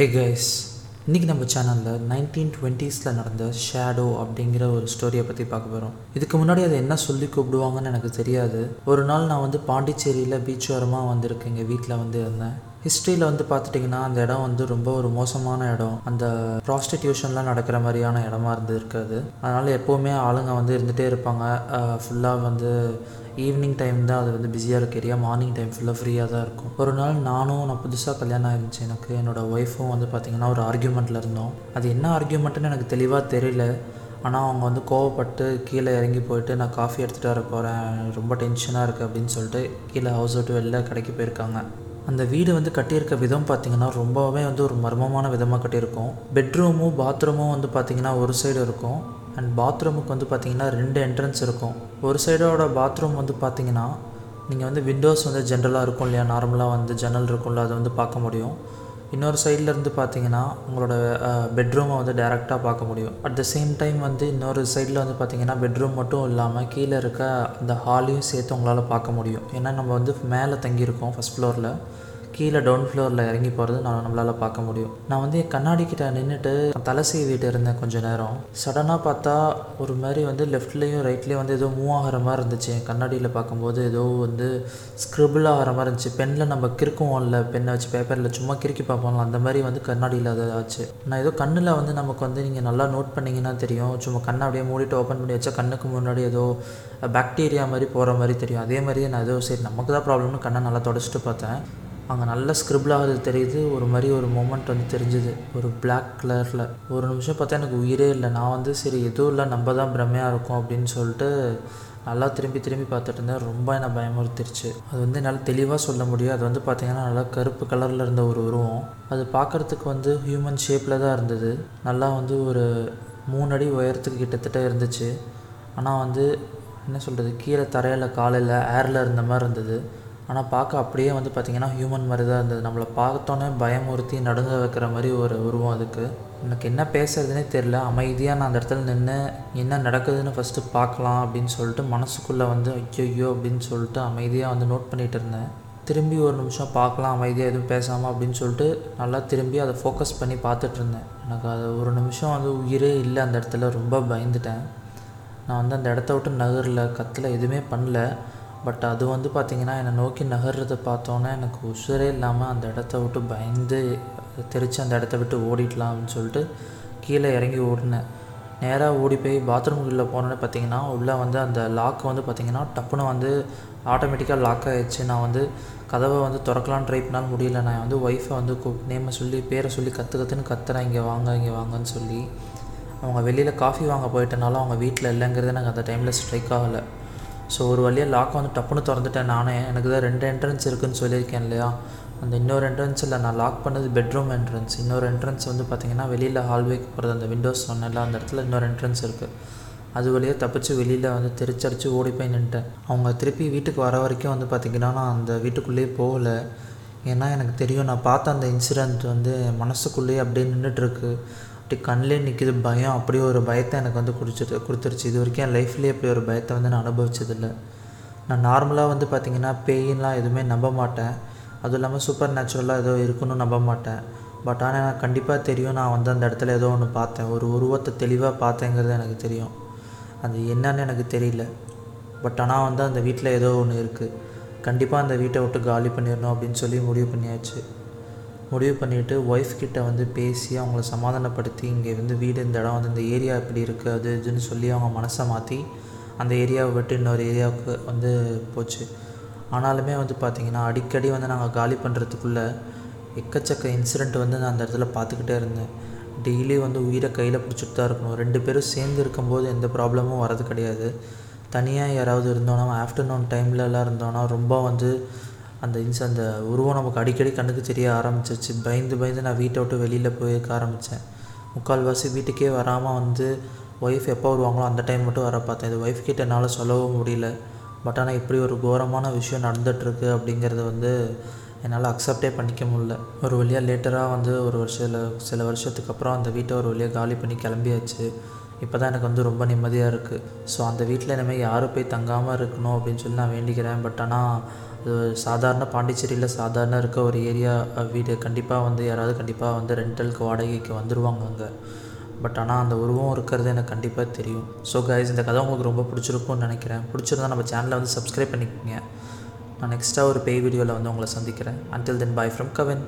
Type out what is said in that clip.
Hey guys இன்றைக்கி நம்ம சேனலில் நைன்டீன் டுவெண்ட்டீஸில் நடந்த ஷேடோ அப்படிங்கிற ஒரு ஸ்டோரியை பற்றி பார்க்க போகிறோம் இதுக்கு முன்னாடி அதை என்ன சொல்லி கூப்பிடுவாங்கன்னு எனக்கு தெரியாது. ஒரு நாள் நான் வந்து பாண்டிச்சேரியில் பீச் ஓரமாக வந்திருக்கேன் எங்கள் வீட்டில் வந்து இருந்தேன். ஹிஸ்ட்ரியில் வந்து பார்த்துட்டிங்கன்னா அந்த இடம் வந்து ரொம்ப ஒரு மோசமான இடம். அந்த ப்ராஸ்டிடியூஷன்லாம் நடக்கிற மாதிரியான இடமா இருந்துருக்காது அதனால் எப்போவுமே ஆளுங்க வந்து இருந்துகிட்டே இருப்பாங்க. ஃபுல்லாக வந்து ஈவினிங் டைம் தான் அது வந்து பிஸியாக இருக்க ஏரியா மார்னிங் டைம் ஃபுல்லாக ஃப்ரீயாக தான் இருக்கும். ஒரு நாள் நானும் நான் புதுசாக கல்யாணம் ஆயிருந்துச்சு எனக்கு. என்னோடய ஒய்ஃபும் வந்து பார்த்திங்கன்னா ஒரு ஆர்கியூமெண்ட்டில் இருந்தோம். அது என்ன ஆர்கியூமெண்ட்டுன்னு எனக்கு தெளிவாக தெரியல. ஆனால் அவங்க வந்து கோவப்பட்டு கீழே இறங்கி போயிட்டு நான் காஃபி எடுத்துகிட்டு வர போகிறேன் ரொம்ப டென்ஷனாக இருக்குது அப்படின்னு சொல்லிட்டு கீழே ஹவுஸ் விட்டு வெளில கடைக்கு போயிருக்காங்க. அந்த வீடு வந்து கட்டியிருக்க விதம் பார்த்திங்கன்னா ரொம்பவே வந்து ஒரு மர்மமான விதமாக கட்டியிருக்கும். பெட்ரூமும் பாத்ரூமும் வந்து பார்த்திங்கன்னா ஒரு சைடு இருக்கும். அண்ட் பாத்ரூமுக்கு வந்து பார்த்திங்கன்னா ரெண்டு என்ட்ரன்ஸ் இருக்கும். ஒரு சைடோட பாத்ரூம் வந்து பார்த்திங்கன்னா நீங்கள் வந்து விண்டோஸ் வந்து ஜென்ரலாக இருக்கும் இல்லையா? நார்மலாக வந்து ஜன்னல் இருக்கும்ல அதை வந்து பார்க்க முடியும். இன்னொரு சைடில் இருந்து பார்த்தீங்கன்னா உங்களோட பெட்ரூமை வந்து டேரெக்டாக பார்க்க முடியும். அட் த சேம் டைம் வந்து இன்னொரு சைடில் வந்து பார்த்தீங்கன்னா பெட்ரூம் மட்டும் இல்லாமல் கீழே இருக்க அந்த ஹாலையும் சேர்த்து உங்களால் பார்க்க முடியும். ஏன்னா நம்ம வந்து மேலே தங்கியிருக்கோம் ஃபஸ்ட் ஃப்ளோரில் கீழே டவுன் ஃப்ளோரில் இறங்கி போகிறது நான் நம்மளால் பார்க்க முடியும். நான் வந்து என் கண்ணாடி கிட்ட நின்றுட்டு தலை சீவிட்டு இருந்தேன் கொஞ்ச நேரம். சடனாக பார்த்தா ஒரு மாதிரி வந்து லெஃப்ட்லேயும் ரைட்லேயும் வந்து ஏதோ மூவ் ஆகிற மாதிரி இருந்துச்சு. என் கண்ணாடியில் பார்க்கும்போது ஏதோ வந்து ஸ்க்ரிபிள் ஆகிற மாதிரி இருந்துச்சு. பெனில் நம்ம கிறுக்குவோம்ல பெண்ணை வச்சு பேப்பரில் சும்மா கிறுக்கி பார்ப்போம்ல அந்த மாதிரி வந்து கண்ணாடியில் அது ஆச்சு. நான் ஏதோ கண்ணில் வந்து நமக்கு வந்து நீங்கள் நல்லா நோட் பண்ணிங்கன்னா தெரியும். சும்மா கண்ணை அப்படியே மூடிட்டு ஓப்பன் பண்ணி வச்சா கண்ணுக்கு முன்னாடி ஏதோ பாக்டீரியா மாதிரி போகிற மாதிரி தெரியும். அதே மாதிரியே நான் ஏதோ சரி நமக்கு தான் ப்ராப்ளம்னு கண்ணை நல்லா தொடச்சிட்டு பார்த்தேன். அங்கே நல்ல ஸ்க்ரிபிள் ஆகுது தெரியுது. ஒரு மாதிரி ஒரு மூமெண்ட் வந்து தெரிஞ்சுது. ஒரு பிளாக் கலரில் ஒரு நிமிஷம் பார்த்தா எனக்கு உயிரே இல்லை. நான் வந்து சரி எதுவும் இல்லை. நம்ம தான் பிரமையாக இருக்கும் அப்படின்னு சொல்லிட்டு நல்லா திரும்பி திரும்பி பார்த்துட்டு இருந்தேன். ரொம்ப என்ன பயமுறுத்திருச்சு. அது வந்து என்னால் தெளிவாக சொல்ல முடியும். அது வந்து பார்த்திங்கன்னா நல்லா கருப்பு கலரில் இருந்த ஒரு உருவம். அது பார்க்குறதுக்கு வந்து ஹியூமன் ஷேப்பில் தான் இருந்தது. நல்லா வந்து ஒரு மூணு அடி உயரத்துக்கு கிட்டத்தட்ட இருந்துச்சு. ஆனால் வந்து என்ன சொல்கிறது கீழே தரையில் காலையில் ஏரில் இருந்த மாதிரி இருந்தது. ஆனால் பார்க்க அப்படியே வந்து பார்த்திங்கன்னா ஹியூமன் மாதிரி தான் இருந்தது. நம்மளை பார்த்தோன்னே பயமுறுத்தி நடுங்க வைக்கிற மாதிரி ஒரு உருவம் அதுக்கு. எனக்கு என்ன பேசுறதுனே தெரில அமைதியாக நான் அந்த இடத்துல நின்று என்ன நடக்குதுன்னு ஃபஸ்ட்டு பார்க்கலாம் அப்படின்னு சொல்லிட்டு மனசுக்குள்ளே வந்து ஐயோ அப்படின்னு சொல்லிட்டு அமைதியாக வந்து நோட் பண்ணிகிட்டு இருந்தேன். திரும்பி ஒரு நிமிஷம் பார்க்கலாம் அமைதியாக எதுவும் பேசாமல் அப்படின்னு சொல்லிட்டு நல்லா திரும்பி அதை ஃபோக்கஸ் பண்ணி பார்த்துட்டு இருந்தேன். எனக்கு அது ஒரு நிமிஷம் வந்து உயிரே இல்லை அந்த இடத்துல ரொம்ப பயந்துட்டேன். நான் வந்து அந்த இடத்த விட்டு நகரில் கத்தில் எதுவுமே பண்ணல. பட் அது வந்து பார்த்திங்கன்னா என்னை நோக்கி நகர்றதை பார்த்தோன்னே எனக்கு உசுரே இல்லாமல் அந்த இடத்த விட்டு பயந்து தெரித்து அந்த இடத்த விட்டு ஓடிடலாம்னு அப்படின்னு சொல்லிட்டு கீழே இறங்கி ஓடினேன். நேராக ஓடி போய் பாத்ரூம்குள்ளே போனோன்னே பார்த்தீங்கன்னா உள்ளே வந்து அந்த லாக் வந்து பார்த்திங்கன்னா டப்புன்னு வந்து ஆட்டோமேட்டிக்காக லாக் ஆகிடுச்சு நான் வந்து கதவை வந்து திறக்கலான்னு ட்ரை பண்ணாலும் முடியல. நான் வந்து ஒய்ஃபை வந்து நேமை சொல்லி பேரை சொல்லி கற்று கற்றுன்னு கத்துறேன். இங்கே வாங்க இங்கே வாங்கன்னு சொல்லி. அவங்க வெளியில் காஃபி வாங்க போயிட்டனால அவங்க வீட்டில் இல்லைங்கிறது எனக்கு அந்த டைமில் ஸ்ட்ரைக் ஆகலை. ஸோ ஒரு வழியாக லாக் வந்து டப்புன்னு திறந்துட்டேன் நானே. எனக்கு தான் ரெண்டு என்ட்ரன்ஸ் இருக்குதுன்னு சொல்லியிருக்கேன் இல்லையா? அந்த இன்னொரு என்ட்ரன்ஸில் நான் லாக் பண்ணது பெட்ரூம் என்ட்ரன்ஸ் இன்னொரு என்ட்ரன்ஸ் வந்து பார்த்திங்கன்னா வெளியில் ஹால்வேக்கு போகிறது அந்த விண்டோஸ் சொன்னல அந்த இடத்துல இன்னொரு என்ட்ரன்ஸ் இருக்குது அது வழியாக தப்பிச்சு வெளியில் வந்து தெரிச்சடிச்சு ஓடி போய் நின்ட்டேன் அவங்க திருப்பி வீட்டுக்கு வர வரைக்கும் வந்து பார்த்திங்கன்னா நான் அந்த வீட்டுக்குள்ளேயே போகலை. ஏன்னா எனக்கு தெரியும் நான் பார்த்த அந்த இன்சிடெண்ட் வந்து மனசுக்குள்ளேயே அப்படியே நின்றுட்டுருக்கு அப்படி கண்ணிலே நிற்கிது பயம். அப்படியே ஒரு பயத்தை எனக்கு வந்து குடிச்சிட்டு கொடுத்துருச்சு. இது வரைக்கும் என் லைஃப்லேயே அப்படி ஒரு பயத்தை வந்து நான் அனுபவிச்சதில்லை. நான் நார்மலாக வந்து பார்த்திங்கன்னா பேயின்லாம் எதுவுமே நம்ப மாட்டேன். அதுவும் இல்லாமல் சூப்பர் நேச்சுரலாக ஏதோ இருக்குன்னு நம்ப மாட்டேன். பட் ஆனால் எனக்கு கண்டிப்பாக தெரியும். நான் வந்து அந்த இடத்துல ஏதோ ஒன்று பார்த்தேன். ஒரு உருவத்தை தெளிவாக பார்த்தேங்கிறது எனக்கு தெரியும். அது என்னன்னு எனக்கு தெரியல. பட் ஆனால் வந்து அந்த வீட்டில் ஏதோ ஒன்று இருக்குது கண்டிப்பாக அந்த வீட்டை விட்டு காலி பண்ணிடணும் அப்படின்னு சொல்லி முடிவு பண்ணியாச்சு. முடிவு பண்ணிவிட்டு ஒய்ஃப் கிட்ட வந்து பேசி அவங்கள சமாதானப்படுத்தி இங்கே வந்து வீடு இந்த இடம் வந்து இந்த ஏரியா இப்படி இருக்குது அது இதுன்னு சொல்லி அவங்க மனசை மாற்றி அந்த ஏரியாவை விட்டு இன்னொரு ஏரியாவுக்கு வந்து போச்சு. ஆனாலுமே வந்து பார்த்திங்கன்னா அடிக்கடி வந்து நாங்கள் காலி பண்ணுறதுக்குள்ளே எக்கச்சக்க இன்சிடெண்ட் வந்து நான் அந்த இடத்துல பார்த்துக்கிட்டே இருந்தேன். டெய்லி வந்து உயிரை கையில் பிடிச்சிட்டு தான் இருக்கணும். ரெண்டு பேரும் சேர்ந்து இருக்கும்போது எந்த ப்ராப்ளமும் வரது கிடையாது. தனியாக யாராவது இருந்தோன்னா ஆஃப்டர்நூன் டைம்லலாம் இருந்தோன்னா ரொம்ப வந்து அந்த இன்ஸ் அந்த உருவம் நமக்கு அடிக்கடி கண்ணுக்கு தெரிய ஆரம்பிச்சிருச்சு. பயந்து பயந்து நான் வீட்டை விட்டு வெளியில் போயிருக்க ஆரம்பித்தேன் முக்கால்வாசி வீட்டுக்கே வராமல் வந்து ஒய்ஃப் எப்போ வருவாங்களோ அந்த டைம் மட்டும் வர பார்த்தேன். இது ஒய்ஃப் கிட்ட என்னால் சொல்லவும் முடியல. பட் ஆனால் இப்படி ஒரு கோரமான விஷயம் நடந்துகிட்ருக்கு அப்படிங்கிறத வந்து என்னால் அக்செப்டே பண்ணிக்க முடியல. ஒரு வழியாக லேட்டராக வந்து ஒரு வருஷம் சில வருஷத்துக்கு அப்புறம் அந்த வீட்டை ஒரு வழியாக காலி பண்ணி கிளம்பியாச்சு. இப்போ தான் எனக்கு வந்து ரொம்ப நிம்மதியாக இருக்குது ஸோ அந்த வீட்டில் இனிமேல் யாரும் போய் தங்காமல் இருக்கணும் அப்படின்னு சொல்லி நான் வேண்டிக்கிறேன். பட் ஆனால் சாதாரண பாண்டிச்சேரியில் சாதாரண இருக்க ஒரு ஏரியா வீடு கண்டிப்பாக வந்து யாராவது கண்டிப்பாக வந்து ரெண்டலுக்கு வாடகைக்கு வந்துடுவாங்க அங்கே. பட் ஆனால் அந்த உருவம் இருக்கிறது எனக்கு கண்டிப்பாக தெரியும். ஸோ கைஸ் இந்த கதை உங்களுக்கு ரொம்ப பிடிச்சிருக்கும்னு நினைக்கிறேன். பிடிச்சிருந்தா நம்ம சேனலை வந்து சப்ஸ்கிரைப் பண்ணிக்கோங்க. நான் நெக்ஸ்ட்டாக ஒரு பேய் வீடியோவில் வந்து உங்களை சந்திக்கிறேன். Until then bye from Kavin